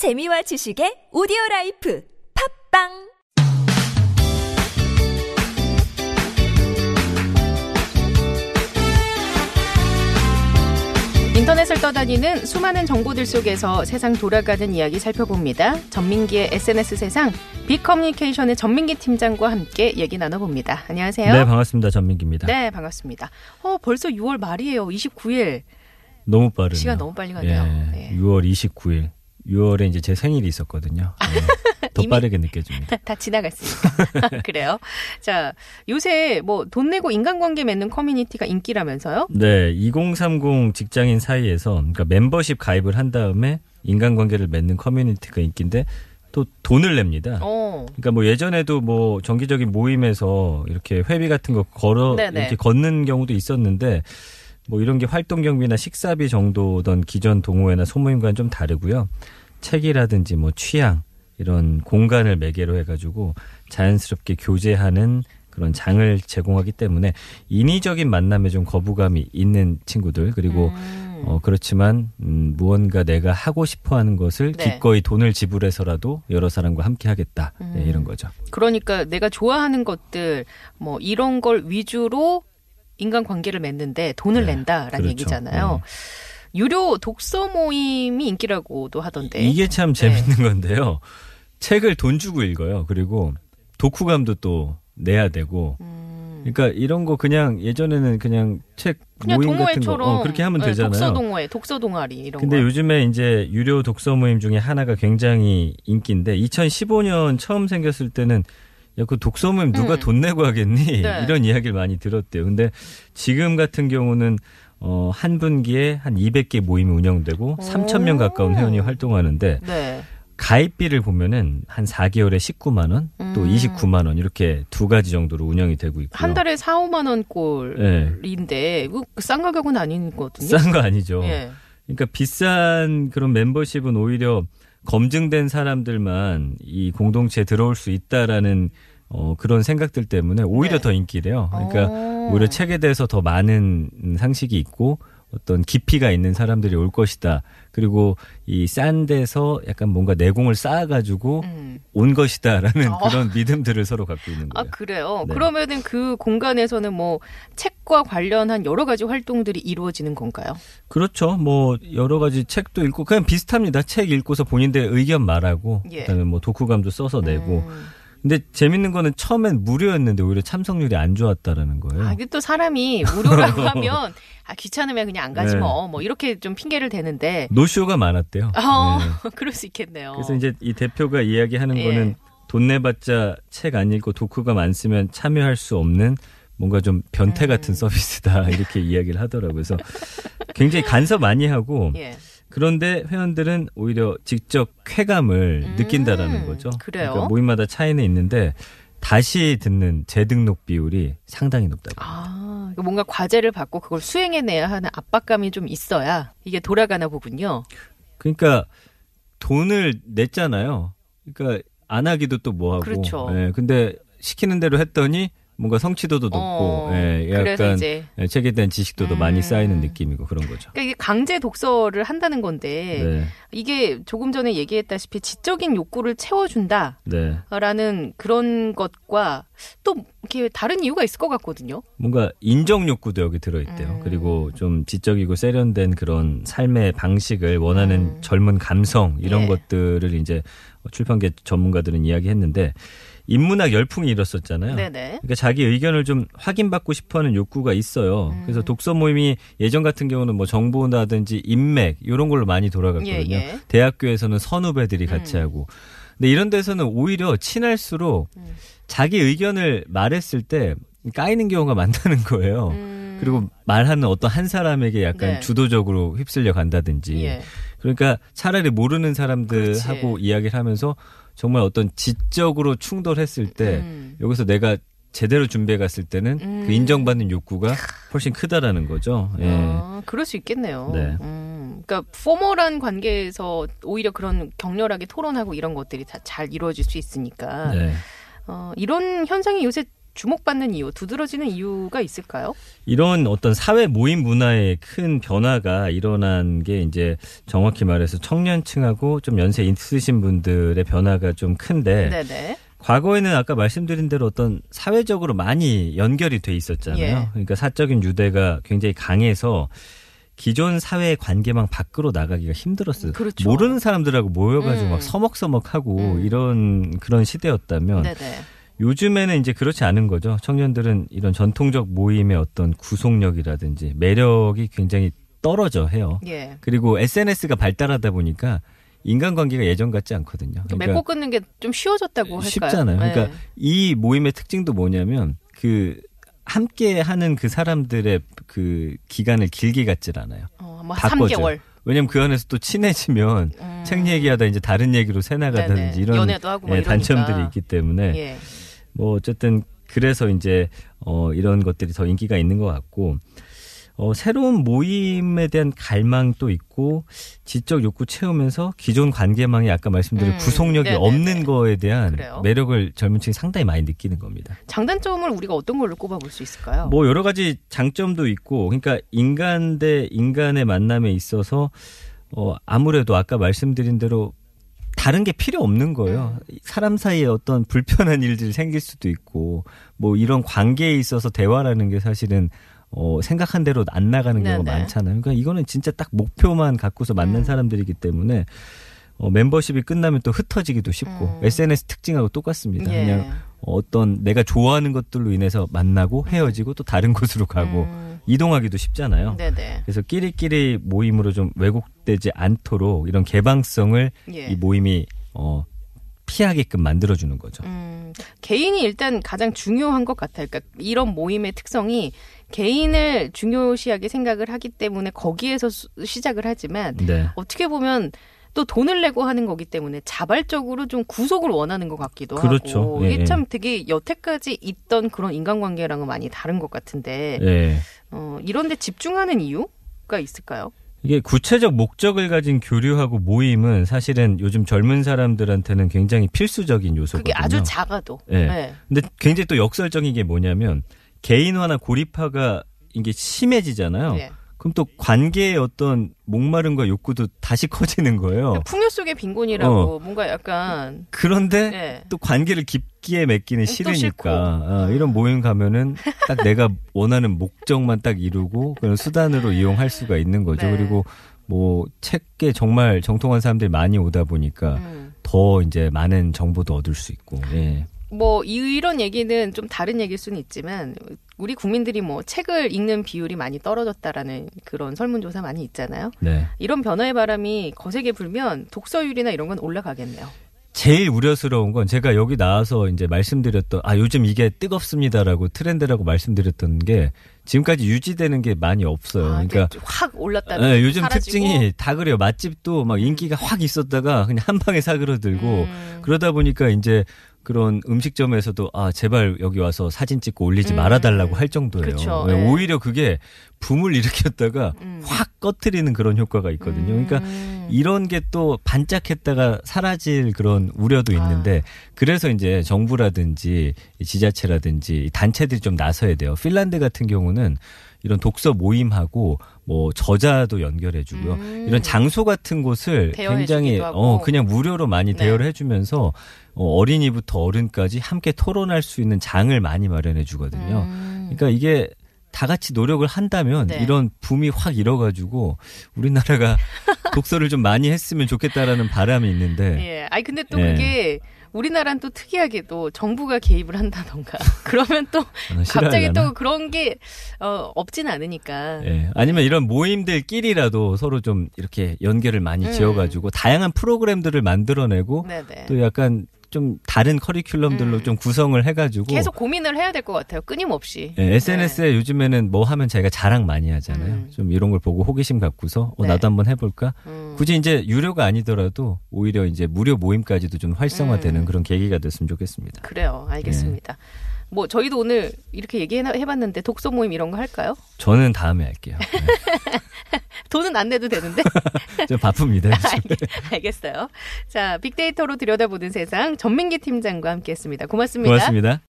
재미와 지식의 오디오 life 팟빵 인터넷을 떠다니는 수많은 정보들 속에서 세상 돌아가는 이야기 살펴봅니다. 전민기의 SNS 세상 빅커뮤니케이션의 전민기 팀장과 함께 얘기 나눠봅니다. 안녕하세요. 네, 반갑습니다. 전민기입니다. 네, 반갑습니다. 어, 벌써 6월 말이에요. 29일. 너무 빠르네요. 시간 너무 빨리 가네요. 예, 네. 6월 29일. 6월에 이제 제 생일이 있었거든요. 예, 더 빠르게 느껴집니다. 다 지나갔으니까. 그래요. 자, 요새 뭐 돈 내고 인간관계 맺는 커뮤니티가 인기라면서요? 네, 2030 직장인 사이에서 그러니까 멤버십 가입을 한 다음에 인간관계를 맺는 커뮤니티가 인기인데 또 돈을 냅니다. 어. 그러니까 뭐 예전에도 뭐 정기적인 모임에서 이렇게 회비 같은 거 걸어 네네. 이렇게 걷는 경우도 있었는데 뭐 이런 게 활동 경비나 식사비 정도던 기존 동호회나 소모임과는 좀 다르고요. 책이라든지 뭐 취향 이런 공간을 매개로 해가지고 자연스럽게 교제하는 그런 장을 제공하기 때문에 인위적인 만남에 좀 거부감이 있는 친구들 그리고 음. 어 그렇지만 음, 무언가 내가 하고 싶어 하는 것을 네. 기꺼이 돈을 지불해서라도 여러 사람과 함께 하겠다 네, 음. 이런 거죠. 그러니까 내가 좋아하는 것들 뭐 이런 걸 위주로 인간 관계를 맺는데 돈을 네, 낸다라는 그렇죠. 얘기잖아요. 유료 독서 모임이 인기라고도 하던데. 이게 참 재밌는 건데요. 책을 돈 주고 읽어요. 그리고 독후감도 또 내야 되고. 음, 그러니까 이런 거 그냥 예전에는 그냥 책 그냥 모임 같은 거 어, 그렇게 하면 네, 되잖아요. 독서 동호회, 독서 동아리 이런 근데 거. 요즘에 이제 유료 독서 모임 중에 하나가 굉장히 인기인데 2015년 처음 생겼을 때는 야, 그 독서 모임 누가 음. 돈 내고 하겠니? 네. 이런 이야기를 많이 들었대요. 근데 지금 같은 경우는 어, 한 분기에 한 200개 모임이 운영되고 3천 명 가까운 회원이 활동하는데 네. 가입비를 보면은 한 4개월에 19만 원, 또 음. 29만 원 이렇게 두 가지 정도로 운영이 되고 있고요. 한 달에 4, 5만 원 네. 꼴인데 싼 가격은 아니거든요. 싼 거 아니죠. 예. 그러니까 비싼 그런 멤버십은 오히려 검증된 사람들만 이 공동체에 들어올 수 있다라는 어, 그런 생각들 때문에 오히려 네. 더 인기래요. 그러니까 어. 오히려 책에 대해서 더 많은 상식이 있고 어떤 깊이가 있는 사람들이 올 것이다. 그리고 이 싼 데서 약간 뭔가 내공을 쌓아가지고 음. 온 것이다라는 어. 그런 믿음들을 서로 갖고 있는 아 거예요. 그래요. 네. 그러면은 그 공간에서는 뭐 책과 관련한 여러 가지 활동들이 이루어지는 건가요? 그렇죠. 뭐 여러 가지 책도 읽고 그냥 비슷합니다. 책 읽고서 본인들의 의견 말하고 예. 그다음에 뭐 독후감도 써서 내고. 음. 근데 재밌는 거는 처음엔 무료였는데 오히려 참석률이 안 좋았다라는 거예요. 아, 이게 또 사람이 무료라고 하면 아 귀찮으면 그냥 안 가지 네. 뭐. 뭐 이렇게 좀 핑계를 대는데 노쇼가 많았대요. 어, 네. 그럴 수 있겠네요. 그래서 이제 이 대표가 이야기하는 예. 거는 돈 내봤자 책 안 읽고 안 쓰면 참여할 수 없는 뭔가 좀 변태 음. 같은 서비스다 이렇게 이야기를 하더라고요. 그래서 굉장히 간섭 많이 하고 예. 그런데 회원들은 오히려 직접 쾌감을 음, 느낀다라는 거죠. 그래요? 그러니까 모임마다 차이는 있는데 다시 듣는 재등록 비율이 상당히 높다고. 아, 그러니까 뭔가 과제를 받고 그걸 수행해내야 하는 압박감이 좀 있어야 이게 돌아가나 보군요. 그러니까 돈을 냈잖아요. 그러니까 안 하기도 또 뭐하고. 그렇죠. 예, 근데 시키는 대로 했더니 뭔가 성취도도 높고, 어, 예, 약간 예, 책에 대한 지식도 더 음. 많이 쌓이는 느낌이고 그런 거죠. 그러니까 이게 강제 독서를 한다는 건데 네, 이게 조금 전에 얘기했다시피 지적인 욕구를 채워준다라는 네. 그런 것과 또 이렇게 다른 이유가 있을 것 같거든요. 뭔가 인정 욕구도 여기 들어있대요. 음. 그리고 좀 지적이고 세련된 그런 삶의 방식을 원하는 음. 젊은 감성 이런 예. 것들을 이제 출판계 전문가들은 이야기했는데 인문학 열풍이 일었었잖아요. 네네. 그러니까 자기 의견을 좀 확인받고 싶어하는 욕구가 있어요. 음. 그래서 독서 모임이 예전 같은 경우는 뭐 정보나든지 인맥 이런 걸로 많이 돌아갔거든요. 예, 예. 대학교에서는 선후배들이 같이 음. 하고. 근데 이런 데서는 오히려 친할수록 음. 자기 의견을 말했을 때 까이는 경우가 많다는 거예요. 음, 그리고 말하는 어떤 한 사람에게 약간 네. 주도적으로 휩쓸려 간다든지. 예. 그러니까 차라리 모르는 사람들하고 그렇지. 이야기를 하면서 정말 어떤 지적으로 충돌했을 때 음. 여기서 내가 제대로 준비해 갔을 때는 음. 그 인정받는 욕구가 훨씬 크다라는 거죠. 예. 아, 그럴 수 있겠네요. 네. 음, 그러니까 포멀한 관계에서 오히려 그런 격렬하게 토론하고 이런 것들이 다 잘 이루어질 수 있으니까 네. 어, 이런 현상이 요새 주목받는 이유, 두드러지는 이유가 있을까요? 이런 어떤 사회 모임 문화의 큰 변화가 일어난 게 이제 정확히 말해서 청년층하고 좀 연세 있으신 분들의 변화가 좀 큰데 네네. 과거에는 아까 말씀드린 대로 어떤 사회적으로 많이 연결이 돼 있었잖아요. 예. 그러니까 사적인 유대가 굉장히 강해서 기존 사회 관계망 밖으로 나가기가 힘들었어요. 그렇죠. 모르는 사람들하고 모여가지고 음. 막 서먹서먹하고 음. 이런 그런 시대였다면 네네. 요즘에는 이제 그렇지 않은 거죠. 청년들은 이런 전통적 모임의 어떤 구속력이라든지 매력이 굉장히 떨어져 해요. 예. 그리고 SNS가 발달하다 보니까 인간관계가 예전 같지 않거든요. 또 맺고 끊는 게 좀 쉬워졌다고 할까요? 쉽잖아요. 네. 그러니까 이 모임의 특징도 뭐냐면 그 함께 하는 그 사람들의 그 기간을 길게 갖질 않아요. 어, 뭐 바꿔줘요. 3개월. 왜냐면 그 안에서 또 친해지면 음. 책 얘기하다 이제 다른 얘기로 새 나가다든지 네네. 이런 연애도 하고 뭐 예. 단점들이 있기 때문에 예. 뭐 어쨌든 그래서 이제 어 이런 것들이 더 인기가 있는 것 같고 어 새로운 모임에 대한 갈망도 있고 지적 욕구 채우면서 기존 관계망이 아까 말씀드린 음, 구속력이 네네네. 없는 거에 대한 그래요. 매력을 젊은 층이 상당히 많이 느끼는 겁니다. 장단점을 우리가 어떤 걸로 꼽아볼 수 있을까요? 뭐 여러 가지 장점도 있고 그러니까 인간 대 인간의 만남에 있어서 어 아무래도 아까 말씀드린 대로 다른 게 필요 없는 거예요. 음. 사람 사이에 어떤 불편한 일들이 생길 수도 있고 뭐 이런 관계에 있어서 대화라는 게 사실은 어 생각한 대로 안 나가는 경우가 네네. 많잖아요. 그러니까 이거는 진짜 딱 목표만 갖고서 만난 음. 사람들이기 때문에 어 멤버십이 끝나면 또 흩어지기도 쉽고 음. SNS 특징하고 똑같습니다. 예. 그냥 어떤 내가 좋아하는 것들로 인해서 만나고 헤어지고 또 다른 곳으로 가고 음. 이동하기도 쉽잖아요. 네네. 그래서 끼리끼리 모임으로 좀 왜곡되지 않도록 이런 개방성을 예. 이 모임이 어 피하게끔 만들어주는 거죠. 음, 개인이 일단 가장 중요한 것 같아요. 그러니까 이런 모임의 특성이 개인을 중요시하게 생각을 하기 때문에 거기에서 수- 시작을 하지만 네. 어떻게 보면 또 돈을 내고 하는 거기 때문에 자발적으로 좀 구속을 원하는 것 같기도 그렇죠. 하고 예, 이게 예. 참 되게 여태까지 있던 그런 인간관계랑은 많이 다른 것 같은데 예. 어, 이런데 집중하는 이유가 있을까요? 이게 구체적 목적을 가진 교류하고 모임은 사실은 요즘 젊은 사람들한테는 굉장히 필수적인 요소거든요. 그게 아주 작아도 예. 네. 근데 굉장히 또 역설적인 게 뭐냐면 개인화나 고립화가 이게 심해지잖아요. 예. 그럼 또 관계의 어떤 목마름과 욕구도 다시 커지는 거예요. 풍요 속의 빈곤이라고 뭔가 약간 그런데 예. 또 관계를 깊게 맺기는. 싫으니까 아, 이런 모임 가면은 딱 내가 원하는 목적만 딱 이루고 그런 수단으로 이용할 수가 있는 거죠. 네. 그리고 뭐 책에 정말 정통한 사람들이 많이 오다 보니까 음. 더 이제 많은 정보도 얻을 수 있고. 예. 뭐 이런 얘기는 좀 다른 얘기일 수는 있지만 우리 국민들이 뭐 책을 읽는 비율이 많이 떨어졌다라는 그런 설문조사 많이 있잖아요. 네. 이런 변화의 바람이 거세게 불면 독서율이나 이런 건 올라가겠네요. 제일 우려스러운 건 제가 여기 나와서 이제 말씀드렸던 아 요즘 이게 뜨겁습니다라고 트렌드라고 말씀드렸던 게 지금까지 유지되는 게 많이 없어요. 아, 그러니까 확 올랐다는 네, 요즘 사라지고. 특징이 다 그래요. 맛집도 막 인기가 확 있었다가 그냥 한 방에 사그러들고 음. 그러다 보니까 이제 그런 음식점에서도 아 제발 여기 와서 사진 찍고 올리지 음. 말아달라고 할 정도예요. 그쵸, 네, 예. 오히려 그게 붐을 일으켰다가 음. 확 꺼트리는 그런 효과가 있거든요. 그러니까 음. 이런 게 또 반짝했다가 사라질 그런 우려도 있는데 그래서 이제 정부라든지 이 지자체라든지 이 단체들이 좀 나서야 돼요. 핀란드 같은 경우는 이런 독서 모임하고 뭐 저자도 연결해 주고요. 음. 이런 장소 같은 곳을 굉장히. 어 그냥 무료로 많이 네. 대여를 해주면서 어, 어린이부터 어른까지 함께 토론할 수 있는 장을 많이 마련해 주거든요. 음. 그러니까 이게 다 같이 노력을 한다면 네. 이런 붐이 확 일어가지고 우리나라가 독서를 좀 많이 했으면 좋겠다라는 바람이 있는데 예. 아니 근데 또 예. 그게 우리나라는 또 특이하게도 정부가 개입을 한다던가 그러면 또 어, 갑자기? 또 그런 게 어, 없진 않으니까. 예. 아니면 이런 모임들끼리라도 서로 좀 이렇게 연결을 많이 음. 지어가지고 다양한 프로그램들을 만들어내고 네네. 또 약간 좀 다른 커리큘럼들로 음. 좀 구성을 해가지고 계속 고민을 해야 될 것 같아요. 끊임없이. 예, SNS에 요즘에는 뭐 하면 자기가 자랑 많이 하잖아요. 음. 좀 이런 걸 보고 호기심 갖고서 어, 네. 나도 한번 해볼까? 음. 굳이 이제 유료가 아니더라도 오히려 이제 무료 모임까지도 좀 활성화되는 음. 그런 계기가 됐으면 좋겠습니다. 그래요. 알겠습니다. 뭐 저희도 오늘 이렇게 얘기해봤는데 독서 모임 이런 거 할까요? 저는 다음에 할게요. 돈은 안 내도 되는데. 네, 좀 바쁩니다. 알- 알겠어요. 자, 빅데이터로 들여다보는 세상 전민기 팀장과 함께했습니다. 고맙습니다. 고맙습니다.